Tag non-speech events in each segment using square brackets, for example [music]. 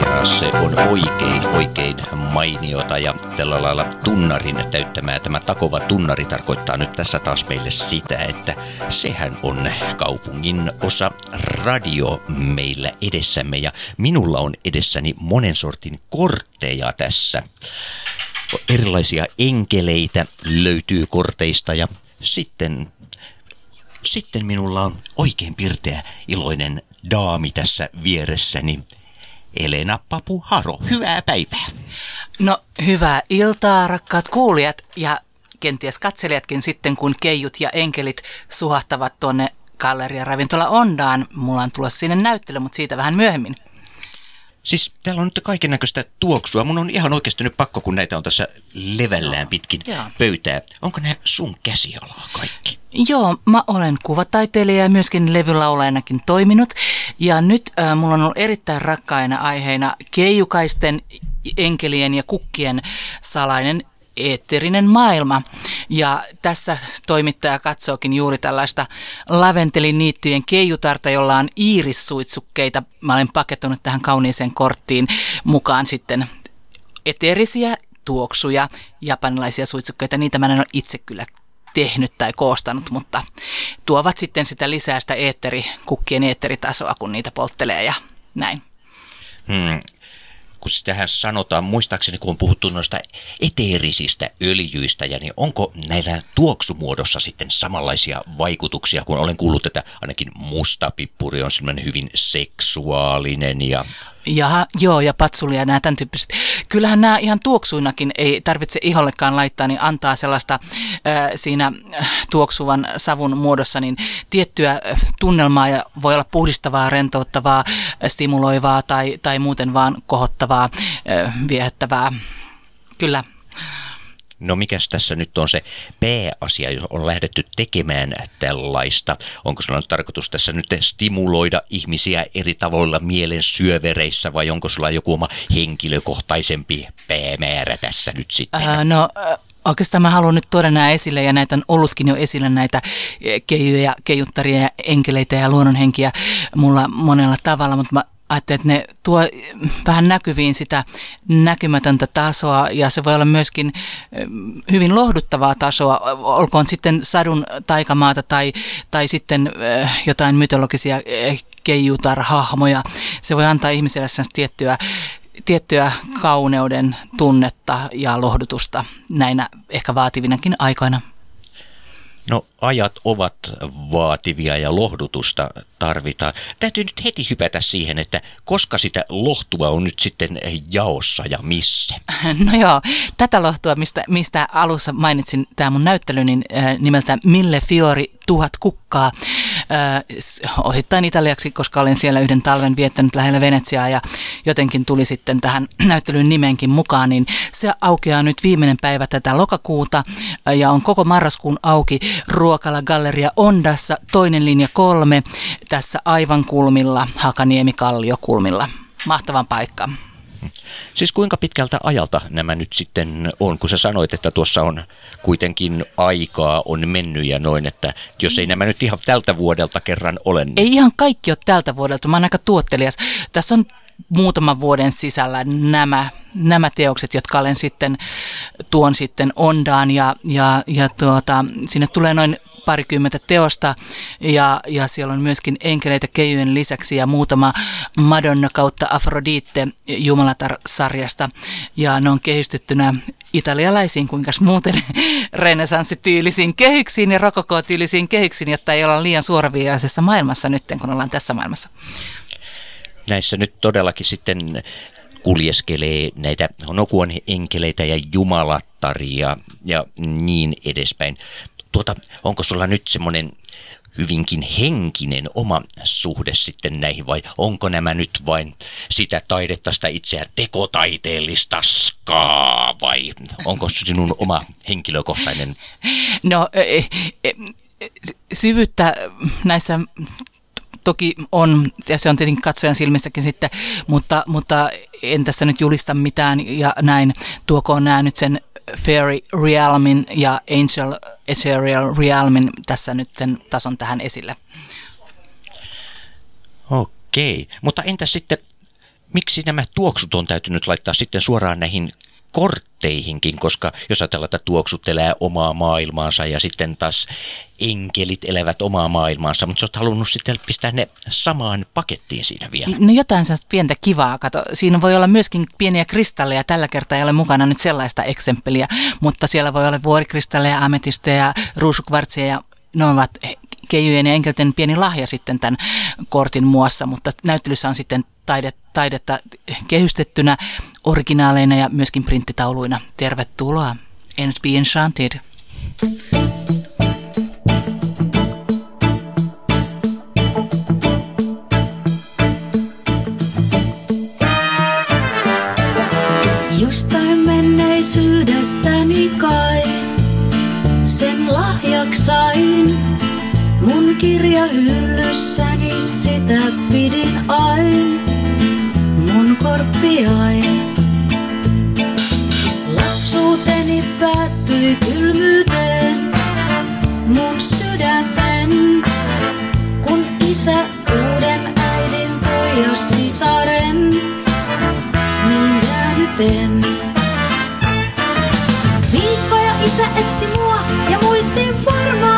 Ja se on oikein, oikein mainiota ja tällä lailla tunnarin täyttämää. Tämä takova tunnari tarkoittaa nyt tässä taas meille sitä, että sehän on kaupungin osa radio meillä edessämme ja minulla on edessäni monen sortin kortteja tässä. Erilaisia enkeleitä löytyy korteista ja sitten sitten minulla on oikein pirteä iloinen daami tässä vieressäni. Elena Papu Haro, hyvää päivää. No hyvää iltaa rakkaat kuulijat ja kenties katselijatkin sitten kun keijut ja enkelit suhahtavat tuonne Galleria Ravintola Ondaan. Mulla on tulossa sinne näyttely, mutta siitä vähän myöhemmin. Siis täällä on nyt kaiken näköistä tuoksua. Mun on ihan oikeasti nyt pakko, kun näitä on tässä levällään pitkin Joo. pöytää. Onko ne sun käsialaa kaikki? Joo, mä olen kuvataiteilija ja myöskin levylaulajaнаkin toiminut. Ja nyt äh, mulla on ollut erittäin rakkaina aiheina keijukaisten, enkelien ja kukkien salainen eetterinen maailma. Ja tässä toimittaja katsookin juuri tällaista laventeliniittyjen keijutarta, jolla on iirissuitsukkeita. Mä olen pakettunut tähän kauniiseen korttiin mukaan sitten eteerisiä tuoksuja, japanilaisia suitsukkeita. Niitä mä en ole itse kyllä tehnyt tai koostanut, mutta tuovat sitten sitä lisää sitä eetteri, kukkien eetteritasoa, kun niitä polttelee ja näin. Hmm kun sitähän sanotaan, muistaakseni kun on puhuttu noista eteerisistä öljyistä, ja niin onko näillä tuoksumuodossa sitten samanlaisia vaikutuksia, kun olen kuullut, että ainakin musta pippuri on sellainen hyvin seksuaalinen ja ja, joo, ja patsulia ja nämä tämän tyyppiset. Kyllähän nämä ihan tuoksuinakin ei tarvitse ihollekaan laittaa, niin antaa sellaista äh, siinä tuoksuvan savun muodossa niin tiettyä tunnelmaa ja voi olla puhdistavaa, rentouttavaa, stimuloivaa tai, tai muuten vaan kohottavaa, äh, viehättävää. Kyllä. No mikäs tässä nyt on se pääasia, jos on lähdetty tekemään tällaista? Onko sulla nyt tarkoitus tässä nyt stimuloida ihmisiä eri tavoilla mielen syövereissä vai onko sulla joku oma henkilökohtaisempi päämäärä tässä nyt sitten? Ää, no Oikeastaan mä haluan nyt tuoda nämä esille, ja näitä on ollutkin jo esillä näitä keijuja, keijuttaria ja enkeleitä ja luonnonhenkiä mulla monella tavalla, mutta mä että ne tuo vähän näkyviin sitä näkymätöntä tasoa ja se voi olla myöskin hyvin lohduttavaa tasoa, olkoon sitten sadun taikamaata tai, tai sitten jotain mytologisia keijutar-hahmoja. Se voi antaa ihmiselle tiettyä tiettyä kauneuden tunnetta ja lohdutusta näinä ehkä vaativinakin aikoina. No ajat ovat vaativia ja lohdutusta tarvitaan. Täytyy nyt heti hypätä siihen, että koska sitä lohtua on nyt sitten jaossa ja missä? [laughs] No joo, tätä lohtua, mistä, mistä alussa mainitsin tämä mun näyttely, niin äh, nimeltä Mille Fiori tuhat kukkaa osittain italiaksi, koska olen siellä yhden talven viettänyt lähellä Venetsiaa ja jotenkin tuli sitten tähän [clears throat] näyttelyn nimenkin mukaan, niin se aukeaa nyt viimeinen päivä tätä lokakuuta ja on koko marraskuun auki Ruokala Galleria Ondassa, toinen linja kolme, tässä aivan kulmilla, Hakaniemi Kallio kulmilla. Mahtavan paikka. Siis kuinka pitkältä ajalta nämä nyt sitten on, kun sä sanoit, että tuossa on kuitenkin aikaa on mennyt ja noin, että jos ei nämä nyt ihan tältä vuodelta kerran ole. Niin... Ei ihan kaikki ole tältä vuodelta, mä oon aika tuottelias. Tässä on muutaman vuoden sisällä nämä, nämä teokset, jotka olen sitten tuon sitten Ondaan ja, ja, ja tuota, sinne tulee noin parikymmentä teosta. Ja, ja siellä on myöskin enkeleitä keijujen lisäksi ja muutama Madonna kautta Afrodite Jumalatar-sarjasta. Ja ne on kehystettynä italialaisiin, kuinka muuten [laughs] renesanssityylisiin kehyksiin ja rokokotyylisiin kehyksiin, jotta ei olla liian suoraviivaisessa maailmassa nyt, kun ollaan tässä maailmassa. Näissä nyt todellakin sitten kuljeskelee näitä nokuon enkeleitä ja jumalattaria ja niin edespäin tuota, onko sulla nyt semmoinen hyvinkin henkinen oma suhde sitten näihin vai onko nämä nyt vain sitä taidetta, sitä itseä tekotaiteellista skaa vai onko sinun oma henkilökohtainen? No e, e, e, syvyyttä näissä toki on, ja se on tietenkin katsojan silmissäkin sitten, mutta, mutta en tässä nyt julista mitään ja näin. Tuokoon nämä nyt sen Fairy Realmin ja Angel Ethereal Realmin tässä nyt tason tähän esille. Okei. Mutta entä sitten, miksi nämä tuoksut on täytynyt laittaa sitten suoraan näihin kortteihinkin, koska jos ajatellaan, että tuoksut elää omaa maailmaansa ja sitten taas enkelit elävät omaa maailmaansa, mutta sä oot halunnut sitten pistää ne samaan pakettiin siinä vielä. No jotain sellaista pientä kivaa, kato. Siinä voi olla myöskin pieniä kristalleja, tällä kertaa ei ole mukana nyt sellaista eksemppeliä, mutta siellä voi olla vuorikristalleja, ametisteja, ruusukvartsia ja ne ovat keijujen ja enkelten pieni lahja sitten tämän kortin muassa, mutta näyttelyssä on sitten taide, taidetta kehystettynä, originaaleina ja myöskin printtitauluina. Tervetuloa. And be enchanted. Jostain menneisyydestäni kai sen lahjaksain. Mun kirja hyllyssäni sitä pidin ain, mun korppiain. Päättyi kylmyyteen, mun sydämen, kun isä uuden äidin toi ja sisaren, niin jäädyten. Viikkoja isä etsi mua ja muistin varmaan.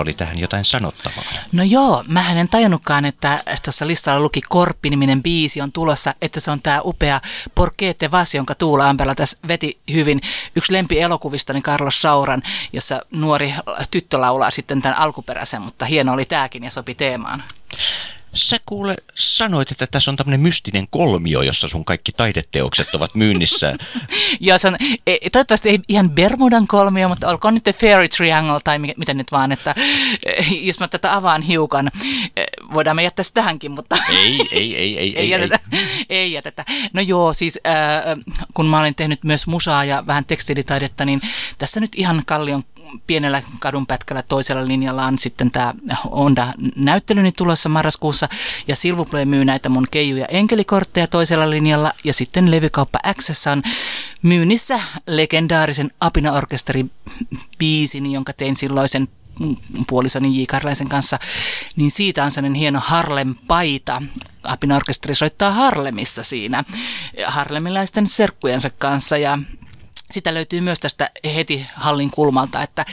Oli tähän jotain sanottavaa. No joo, mä en tajunnutkaan, että tuossa listalla luki Korppi-niminen biisi on tulossa, että se on tämä upea Porkeette Vas, jonka Tuula Ampela tässä veti hyvin. Yksi elokuvistani Carlos Sauran, jossa nuori tyttö laulaa sitten tämän alkuperäisen, mutta hieno oli tämäkin ja sopi teemaan. Sä kuule sanoit, että tässä on tämmöinen mystinen kolmio, jossa sun kaikki taideteokset ovat myynnissä. [laughs] Joo, se on, e, toivottavasti ei ihan Bermudan kolmio, mutta olkoon nyt Fairy Triangle tai mikä, miten nyt vaan, että e, jos mä tätä avaan hiukan, e, voidaan me jättää se tähänkin, mutta... ei, ei, ei, ei, [laughs] ei, jätetä, ei. ei jätetä. No joo, siis äh, kun mä olen tehnyt myös musaa ja vähän tekstiilitaidetta, niin tässä nyt ihan Kallion pienellä kadunpätkällä toisella linjalla on sitten tämä Onda-näyttelyni tulossa marraskuussa ja Silvuplay myy näitä mun keiju- ja enkelikortteja toisella linjalla ja sitten levykauppa X on myynnissä legendaarisen Apina-orkesterin biisin, jonka tein silloisen puolisoni J. Karlaisen kanssa, niin siitä on sellainen hieno Harlem-paita. Apin orkesteri soittaa Harlemissa siinä harlemilaisten serkkujensa kanssa ja sitä löytyy myös tästä heti hallin kulmalta, että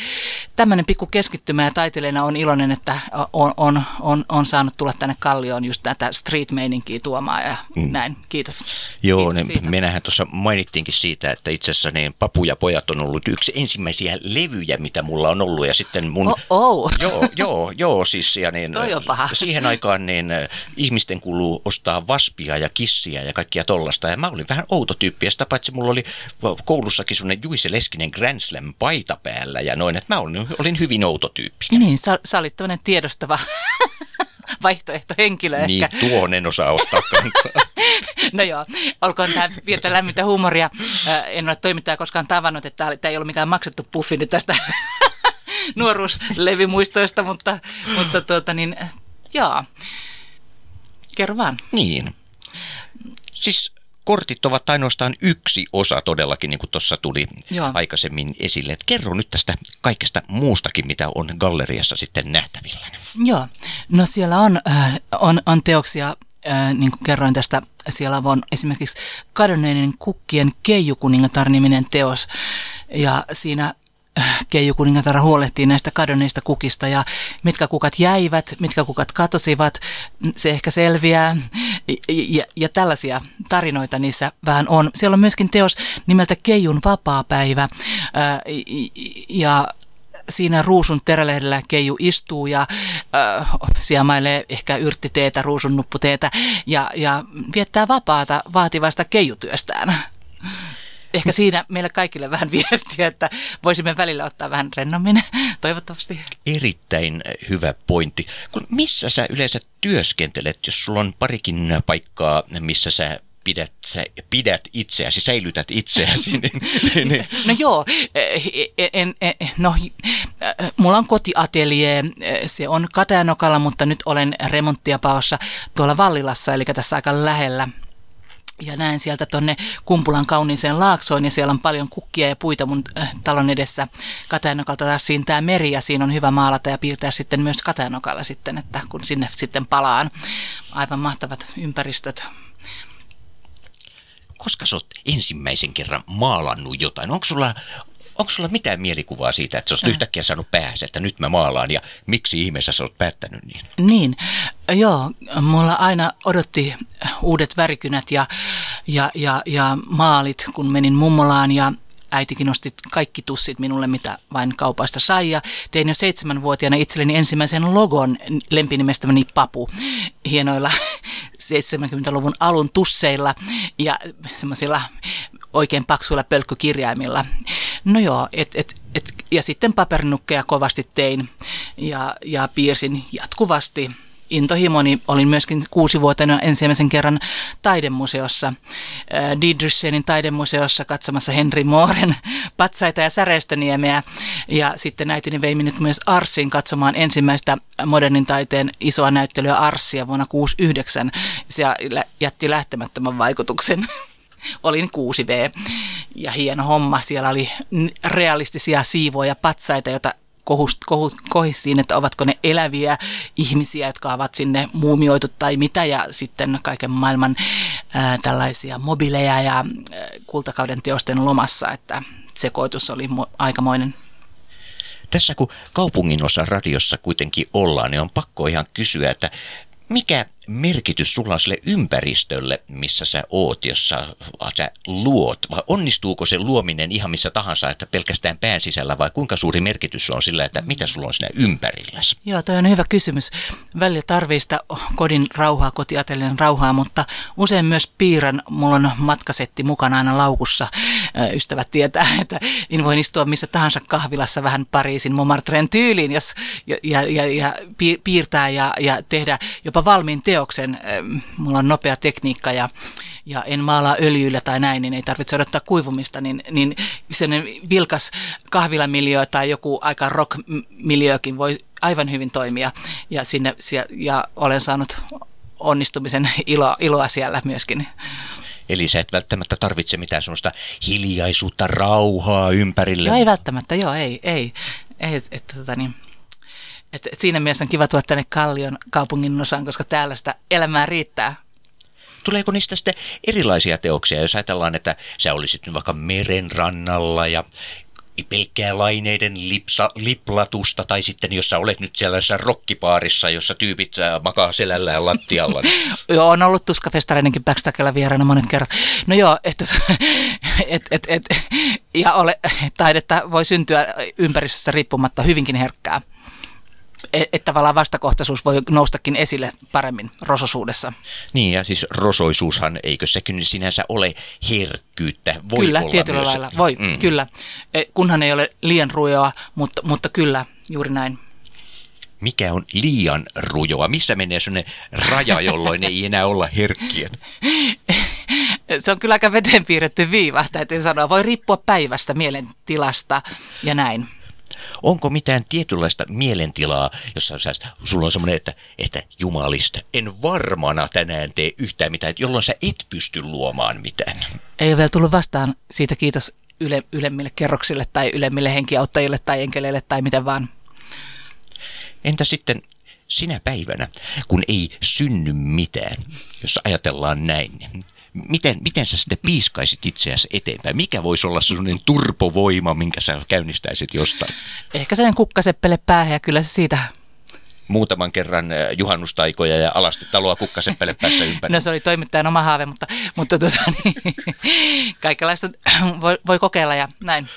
tämmöinen pikku keskittymä ja taiteilijana on iloinen, että on, on, on, on saanut tulla tänne Kallioon just tätä street-meininkiä tuomaan ja mm. näin. Kiitos. Joo, Kiitos niin meillähän tuossa mainittiinkin siitä, että itse asiassa niin Papu ja pojat on ollut yksi ensimmäisiä levyjä, mitä mulla on ollut ja sitten mun... Oh, oh. Joo, joo, joo, siis ja niin, siihen aikaan niin ihmisten kuuluu ostaa vaspia ja kissiä ja kaikkia tollasta ja mä olin vähän outo tyyppi ja sitä paitsi mulla oli koulussa semmoinen Juise Leskinen Grand Slam paita päällä ja noin, että mä olin, olin hyvin outo tyyppi. Niin, sä, sä olit tämmöinen tiedostava [laughs] vaihtoehtohenkilö niin, ehkä. Niin, tuon en osaa ottaa kantaa. [laughs] no joo, olkoon tämä pientä lämmintä huumoria. En ole toimittaja koskaan tavannut, että tämä ei ollut mikään maksettu puffi nyt tästä [laughs] nuoruuslevimuistoista, mutta, mutta tuota niin, joo. Kerro vaan. Niin. Siis kortit ovat ainoastaan yksi osa todellakin, niin kuin tuossa tuli Joo. aikaisemmin esille. Et kerro nyt tästä kaikesta muustakin, mitä on galleriassa sitten nähtävillä. Joo, no siellä on, äh, on, on teoksia, äh, niin kuin kerroin tästä, siellä on esimerkiksi kadonneiden kukkien Keijukuningatar-niminen teos. Ja siinä Keiju kuningatar huolehtii näistä kadonneista kukista ja mitkä kukat jäivät, mitkä kukat katosivat, se ehkä selviää. Ja, ja tällaisia tarinoita niissä vähän on. Siellä on myöskin teos nimeltä Keijun vapaa-päivä ja siinä ruusun terälehdellä Keiju istuu ja siemailee ehkä yrttiteetä, ruusun nupputeetä ja, ja viettää vapaata vaativasta keijutyöstään ehkä siinä meille kaikille vähän viestiä, että voisimme välillä ottaa vähän rennommin, toivottavasti. Erittäin hyvä pointti. Kun missä sä yleensä työskentelet, jos sulla on parikin paikkaa, missä sä pidät, sä pidät itseäsi, säilytät itseäsi. [laughs] Niin, niin, niin. No joo, en, en, no, mulla on kotiateljee, se on Katajanokalla, mutta nyt olen remonttia paossa tuolla Vallilassa, eli tässä aika lähellä ja näen sieltä tonne Kumpulan kauniiseen laaksoon ja siellä on paljon kukkia ja puita mun äh, talon edessä. Katajanokalta taas siintää meri ja siinä on hyvä maalata ja piirtää sitten myös Katajanokalla sitten, että kun sinne sitten palaan. Aivan mahtavat ympäristöt. Koska sä oot ensimmäisen kerran maalannut jotain? Onko sulla Onko sulla mitään mielikuvaa siitä, että sä oot yhtäkkiä saanut päässä, että nyt mä maalaan ja miksi ihmeessä sä oot päättänyt niin? Niin, joo, mulla aina odotti uudet värikynät ja, ja, ja, ja maalit, kun menin mummolaan ja äitikin nosti kaikki tussit minulle, mitä vain kaupaista sai. Ja tein jo seitsemänvuotiaana itselleni ensimmäisen logon lempinimestämäni Papu hienoilla [laughs] 70-luvun alun tusseilla ja semmoisilla oikein paksuilla pölkkykirjaimilla. No joo, et, et, et, ja sitten paperinukkeja kovasti tein ja, ja piirsin jatkuvasti intohimoni. Olin myöskin kuusivuotena ensimmäisen kerran taidemuseossa, äh, Didryssenin taidemuseossa katsomassa Henry Mooren [laughs] patsaita ja säreistöniemeä. Ja sitten äitini vei minut myös Arssiin katsomaan ensimmäistä modernin taiteen isoa näyttelyä Arssia vuonna 1969. Se jätti lähtemättömän vaikutuksen. [laughs] Olin 6V ja hieno homma. Siellä oli realistisia siivoja patsaita, joita kohust, kohistiin, että ovatko ne eläviä ihmisiä, jotka ovat sinne muumioitu tai mitä, ja sitten kaiken maailman ää, tällaisia mobileja ja ää, kultakauden teosten lomassa, että sekoitus oli mo- aikamoinen. Tässä kun kaupungin osa radiossa kuitenkin ollaan, niin on pakko ihan kysyä, että mikä merkitys sulla on sille ympäristölle, missä sä oot, jossa sä luot? Vai onnistuuko se luominen ihan missä tahansa, että pelkästään pään sisällä, vai kuinka suuri merkitys on sillä, että mitä sulla on siinä ympärillä? Joo, toi on hyvä kysymys. Välillä tarvii sitä kodin rauhaa, kotiatelian rauhaa, mutta usein myös piirrän. Mulla on matkasetti mukana aina laukussa. Ystävät tietää, että en voi istua missä tahansa kahvilassa vähän Pariisin Montmartren tyyliin ja, ja, ja, ja piirtää ja, ja tehdä jopa valmiin teo teoksen, mulla on nopea tekniikka ja, ja en maalaa öljyllä tai näin, niin ei tarvitse odottaa kuivumista, niin, niin sellainen vilkas kahvilamiljöö tai joku aika rock voi aivan hyvin toimia ja, sinne, ja olen saanut onnistumisen iloa, iloa siellä myöskin. Eli sä et välttämättä tarvitse mitään sellaista hiljaisuutta, rauhaa ympärille. No ei välttämättä, joo, ei, ei. ei että, tota niin, Et, et siinä mielessä on kiva tuoda tänne Kallion kaupungin osaan, koska täällä sitä elämää riittää. Tuleeko niistä sitten erilaisia teoksia, jos ajatellaan, että sä olisit nyt vaikka meren rannalla ja pelkkää laineiden lipsa, liplatusta, tai sitten jos sä olet nyt siellä jossain rokkipaarissa, jossa tyypit äh, makaa selällään lattialla. niin [laughs] Joo, on ollut tuskafestareidenkin backstakella vieraana monet kerrat. No joo, että [laughs] et, et, et, ja ole, taidetta voi syntyä ympäristöstä riippumatta hyvinkin herkkää. Et, et tavallaan vastakohtaisuus voi noustakin esille paremmin rososuudessa. Niin, ja siis rosoisuushan, eikö se sinänsä ole herkkyyttä? Voi kyllä, olla tietyllä myös. lailla. Voi, mm. kyllä. E, Kunhan ei ole liian rujoa, mutta, mutta kyllä, juuri näin. Mikä on liian rujoa? Missä menee sellainen raja, jolloin ei enää olla herkkiä? [laughs] Se on kyllä aika veteen piirretty viiva, täytyy sanoa. Voi riippua päivästä, mielentilasta ja näin. Onko mitään tietynlaista mielentilaa, jossa sä, sulla on semmoinen, että, että jumalista, en varmana tänään tee yhtään mitään, jolloin sä et pysty luomaan mitään? Ei ole vielä tullut vastaan siitä kiitos yle, ylemmille kerroksille tai ylemmille henkiauttajille tai enkeleille tai miten vaan. Entä sitten sinä päivänä, kun ei synny mitään, jos ajatellaan näin, miten, miten sä sitten piiskaisit itseäsi eteenpäin? Mikä voisi olla sellainen turpovoima, minkä sä käynnistäisit jostain? Ehkä sen kukkaseppele päähän ja kyllä se siitä. Muutaman kerran äh, juhannustaikoja ja alasti taloa kukkaseppele päässä ympäri. No se oli toimittajan oma haave, mutta, mutta tota, niin, [laughs] kaikenlaista voi, voi kokeilla ja näin.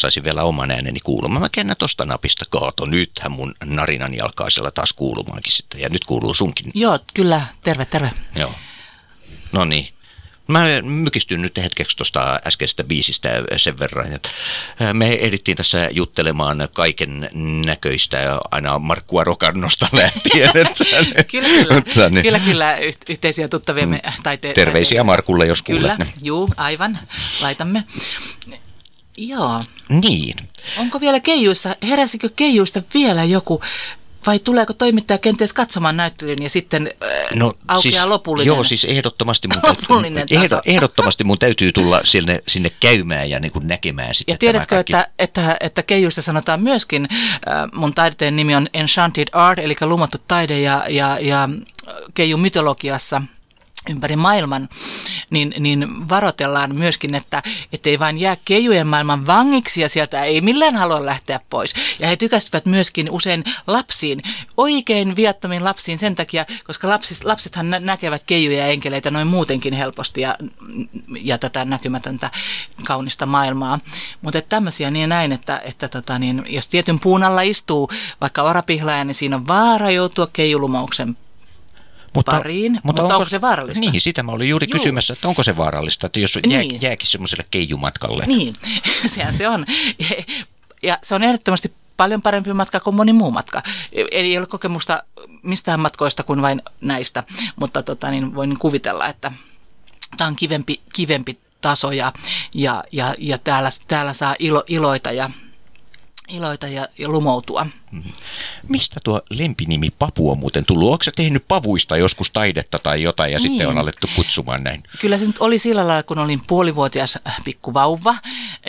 Saisin vielä oman ääneni kuulumaan, mä käännän tosta napista kaato. Nythän mun narinani alkaa siellä taas kuulumaankin sitten. Ja nyt kuuluu sunkin. Joo, kyllä. Terve, terve. Joo. No niin. Mä mykistyn nyt hetkeksi tuosta äskeisestä biisistä sen verran. että Me ehdittiin tässä juttelemaan kaiken näköistä aina Markkua Rokannosta [laughs] lähtien. että- [laughs] Kyllä, kyllä. mutta niin. kyllä, kyllä yh- yhteisiä tuttavia me, taite- Terveisiä taite- Markulle, jos Kyllä, kuulet. ne. juu, aivan, laitamme. Joo, Niin. onko vielä keijuissa, heräsikö keijuista vielä joku, vai tuleeko toimittaja kenties katsomaan näyttelyn ja sitten äh, No, aukeaa siis, lopullinen? Joo, siis ehdottomasti mun, [laughs] Lopullinen ehdo, ehdottomasti mun täytyy tulla sinne, sinne käymään ja niin kuin näkemään sitten Ja tiedätkö, kaikki. että, että, että keijuista sanotaan myöskin, äh, mun taiteen nimi on Enchanted Art, eli lumottu taide ja, ja, ja keijun mytologiassa ympäri maailman, niin, niin varoitellaan myöskin, että ei vain jää keijujen maailman vangiksi ja sieltä ei millään halua lähteä pois. Ja he tykästyvät myöskin usein lapsiin, oikein viattomiin lapsiin sen takia, koska lapsis, lapsethan nä- näkevät keijuja ja enkeleitä noin muutenkin helposti ja, ja tätä näkymätöntä kaunista maailmaa. Mutta tämmöisiä niin näin, että, että tota niin, jos tietyn puun alla istuu vaikka orapihlaaja, niin siinä on vaara joutua keijulumouksen pariin, mutta onko se vaarallista? Niin, sitä mä olin juuri Juu. kysymässä, että onko se vaarallista, että jos jää, Niin. jääkin semmoiselle keijumatkalle. Niin, [laughs] sehän se on. Ja se on ehdottomasti paljon parempi matka kuin moni muu matka. Eli ei ole kokemusta mistään matkoista kuin vain näistä, mutta tota, niin voin kuvitella, että tämä on kivempi, kivempi taso ja, ja, ja, ja täällä, täällä saa ilo, iloita ja iloita ja, ja lumoutua. Mistä tuo lempinimi Papu on muuten tullut? Onko se tehnyt pavuista joskus taidetta tai jotain ja niin. sitten Niin. on alettu kutsumaan näin? Kyllä se nyt oli sillä lailla, kun olin puolivuotias äh, pikku vauva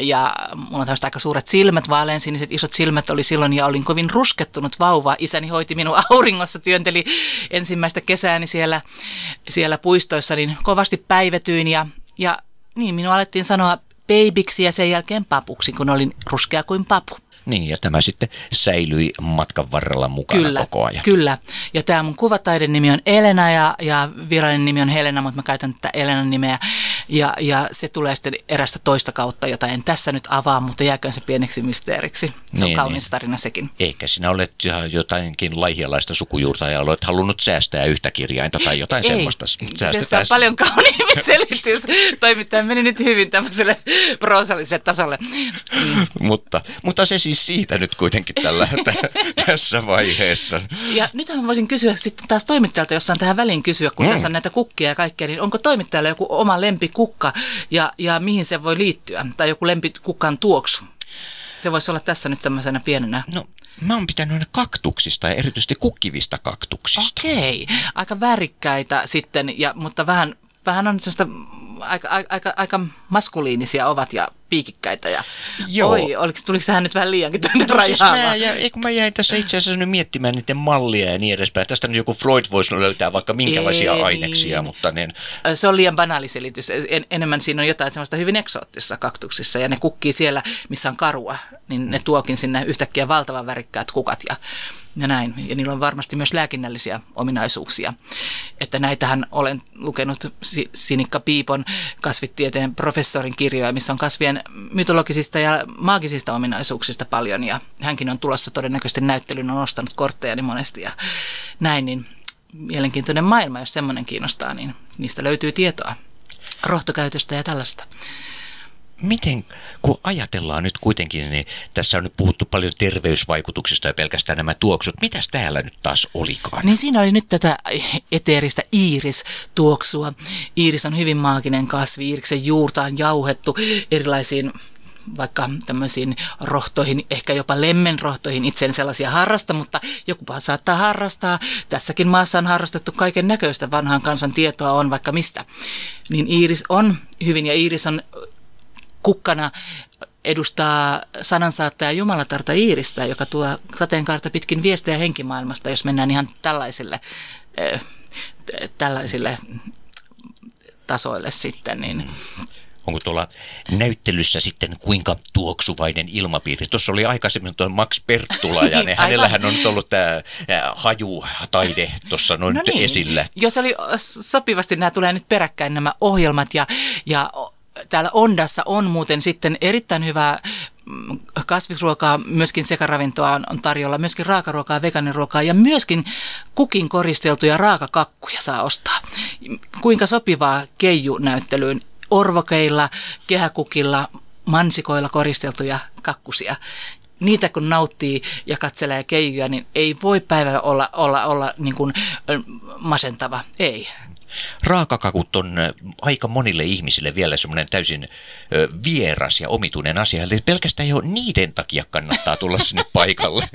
ja mulla on tämmöiset aika suuret silmät, vaaleansiniset isot silmät oli silloin ja olin kovin ruskettunut vauva. Isäni hoiti minua [laughs] auringossa, työnteli ensimmäistä kesääni siellä, siellä puistoissa, niin kovasti päivetyin ja, ja niin minua alettiin sanoa babyksi ja sen jälkeen papuksi, kun olin ruskea kuin papu. Niin, ja tämä sitten säilyi matkan varrella mukana Kyllä, koko ajan. kyllä. Ja tämä mun kuvataiden nimi on Elena ja, ja virallinen nimi on Helena, mutta mä käytän tätä Elenan nimeä. Ja, ja se tulee sitten erästä toista kautta, jota en tässä nyt avaa, mutta jääköön se pieneksi mysteeriksi. Se on Niin, kaunis niin. tarina sekin. Eikä sinä olet jotainkin laihialaista sukujuurta ja olet halunnut säästää yhtä kirjainta tai jotain semmoista. Ei, se on paljon kauniimmin [laughs] selitys. Toimittaja meni nyt hyvin tämmöiselle proosalliselle tasolle. Mm. mutta, mutta se siis siitä nyt kuitenkin tällä, [laughs] t- tässä vaiheessa. Ja nythän voisin kysyä sitten taas toimittajalta, jos saan tähän väliin kysyä, kun mm. tässä on näitä kukkia ja kaikkea, niin onko toimittajalla joku oma lempikukka ja, ja mihin se voi liittyä? Tai joku lempikukkan tuoksu? Se voisi olla tässä nyt tämmöisenä pienenä. No, mä oon pitänyt aina kaktuksista ja erityisesti kukkivista kaktuksista. Okei, aika värikkäitä sitten, ja, mutta vähän, vähän on sellaista aika, aika, aika maskuliinisia ovat ja piikikkäitä. Ja, Joo. Oi, oliko, tuliko sehän nyt vähän liiankin tuonne No siis rajaamaan? mä, ja, kun mä jäin tässä itse asiassa nyt miettimään niiden mallia ja niin edespäin. Tästä nyt joku Freud voisi löytää vaikka minkälaisia Ei. aineksia, mutta niin, Se on liian banaali selitys. En, enemmän siinä on jotain semmoista hyvin eksoottisessa kaktuksissa ja ne kukkii siellä, missä on karua, niin ne tuokin sinne yhtäkkiä valtavan värikkäät kukat ja, ja näin. Ja niillä on varmasti myös lääkinnällisiä ominaisuuksia. Että näitähän olen lukenut Si- Sinikka Piipon kasvitieteen professorin kirjoja, missä on kasvien mytologisista ja maagisista ominaisuuksista paljon ja hänkin on tulossa todennäköisesti näyttelyyn, on ostanut kortteja niin monesti ja näin, niin mielenkiintoinen maailma, jos semmoinen kiinnostaa, niin niistä löytyy tietoa rohtokäytöstä ja tällaista. Miten, kun ajatellaan nyt kuitenkin, niin tässä on nyt puhuttu paljon terveysvaikutuksista ja pelkästään nämä tuoksut. Mitäs täällä nyt taas olikaan? Niin siinä oli nyt tätä eteeristä iiris-tuoksua. Iiris on hyvin maaginen kasvi. Iiriksen juurta on jauhettu erilaisiin vaikka tämmöisiin rohtoihin, ehkä jopa lemmenrohtoihin. Itse en sellaisia harrasta, mutta joku saattaa harrastaa. Tässäkin maassa on harrastettu kaiken näköistä vanhan kansan tietoa on vaikka mistä. Niin Iiris on hyvin ja Iiris on kukkana edustaa sanansaattaja Jumalatarta Iiristä, joka tuo sateenkaarta pitkin viestejä henkimaailmasta, jos mennään ihan tällaisille, äh, tällaisille tasoille sitten, niin Onko tuolla näyttelyssä sitten kuinka tuoksuvainen ilmapiiri? Tuossa oli aikaisemmin tuo Max Perttula ja Niin, ne, hänellähän on ollut tämä hajutaide tuossa noin no niin, esillä. Jos oli sopivasti, nämä tulee nyt peräkkäin nämä ohjelmat ja, ja täällä Ondassa on muuten sitten erittäin hyvä mm, kasvisruokaa, myöskin sekaravintoa on, tarjolla, myöskin raakaruokaa, vegaaniruokaa ja myöskin kukin koristeltuja raakakakkuja saa ostaa. Kuinka sopivaa keiju-näyttelyyn orvokeilla, kehäkukilla, mansikoilla koristeltuja kakkusia. Niitä kun nauttii ja katselee keijuja, niin ei voi päivä olla, olla, olla niin kuin masentava. Ei. Raakakakut on aika monille ihmisille vielä semmoinen täysin vieras ja omituinen asia. Eli pelkästään jo niiden takia kannattaa tulla [laughs] sinne paikalle.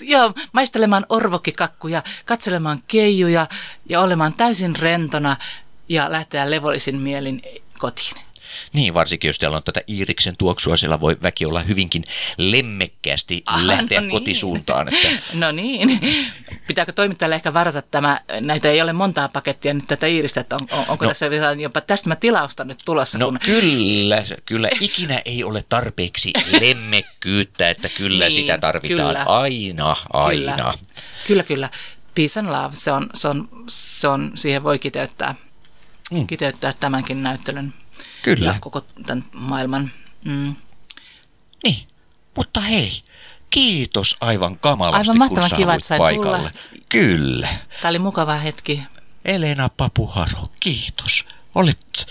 Joo, maistelemaan orvokikakkuja, katselemaan keijuja ja olemaan täysin rentona ja lähteä levollisin mielin kotiin. Niin, varsinkin jos täällä on tätä Iiriksen tuoksua, siellä voi väki olla hyvinkin lemmekkäästi Ah, lähteä no niin. kotisuuntaan. Että [laughs] No niin. Pitääkö toimittajalle ehkä varata tämä, näitä ei ole montaa pakettia nyt tätä Iiristä, että on, on, onko No. no. tässä jopa tästä tilausta nyt tulossa? No kun... kyllä, kyllä ikinä ei ole tarpeeksi lemmekkyyttä, että kyllä Niin, sitä tarvitaan kyllä. aina, aina. Kyllä, kyllä, kyllä. Peace and love, se on, se on, se on siihen voi kiteyttää, mm. kiteyttää tämänkin näyttelyn Kyllä. ja koko tämän maailman. Mm. Niin, mutta hei, kiitos aivan kamalasti, Aivan kun mahtavan kiva, että paikalle. tulla. Kyllä. Tämä oli mukava hetki. Elena Papuharo, kiitos. Olet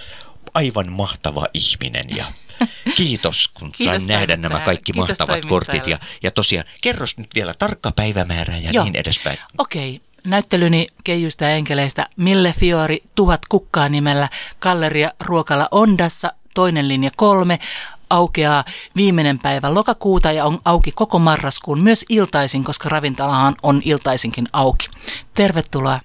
aivan mahtava ihminen ja [laughs] kiitos, kun Kiitos sain nähdä nämä kaikki Kiitos mahtavat kortit. Ja, ja tosiaan, kerros nyt vielä tarkka päivämäärä ja Joo. niin edespäin. Okei, näyttelyni Keijusta ja enkeleistä Mille Fiori tuhat kukkaa nimellä Galleria Ruokala Ondassa, toinen linja kolme, aukeaa viimeinen päivä lokakuuta ja on auki koko marraskuun myös iltaisin, koska ravintolahan on iltaisinkin auki. Tervetuloa